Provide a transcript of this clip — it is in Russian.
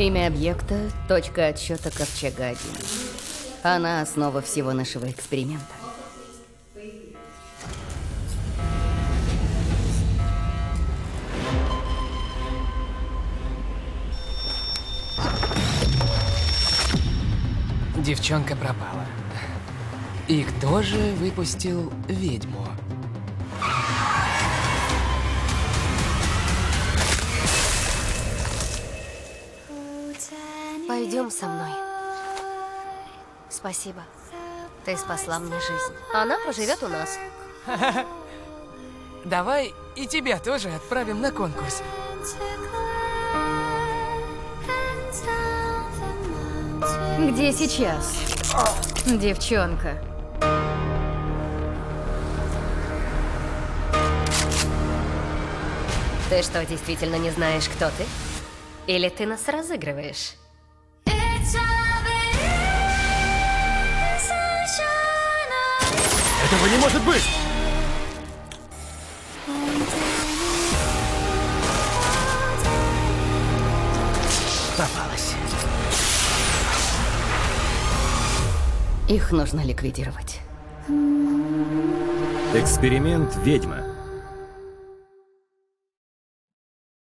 Имя объекта — точка отсчета Ковчега 1. Она основа всего нашего эксперимента. Девчонка пропала. И кто же выпустил ведьму? Пойдем со мной. Спасибо. Ты спасла мне жизнь. Она поживет у нас. Давай и тебя тоже отправим на конкурс. Где сейчас? Девчонка. Ты что, действительно не знаешь, кто ты? Или ты нас разыгрываешь? Этого не может быть! Попалась. Их нужно ликвидировать. Эксперимент «Ведьма».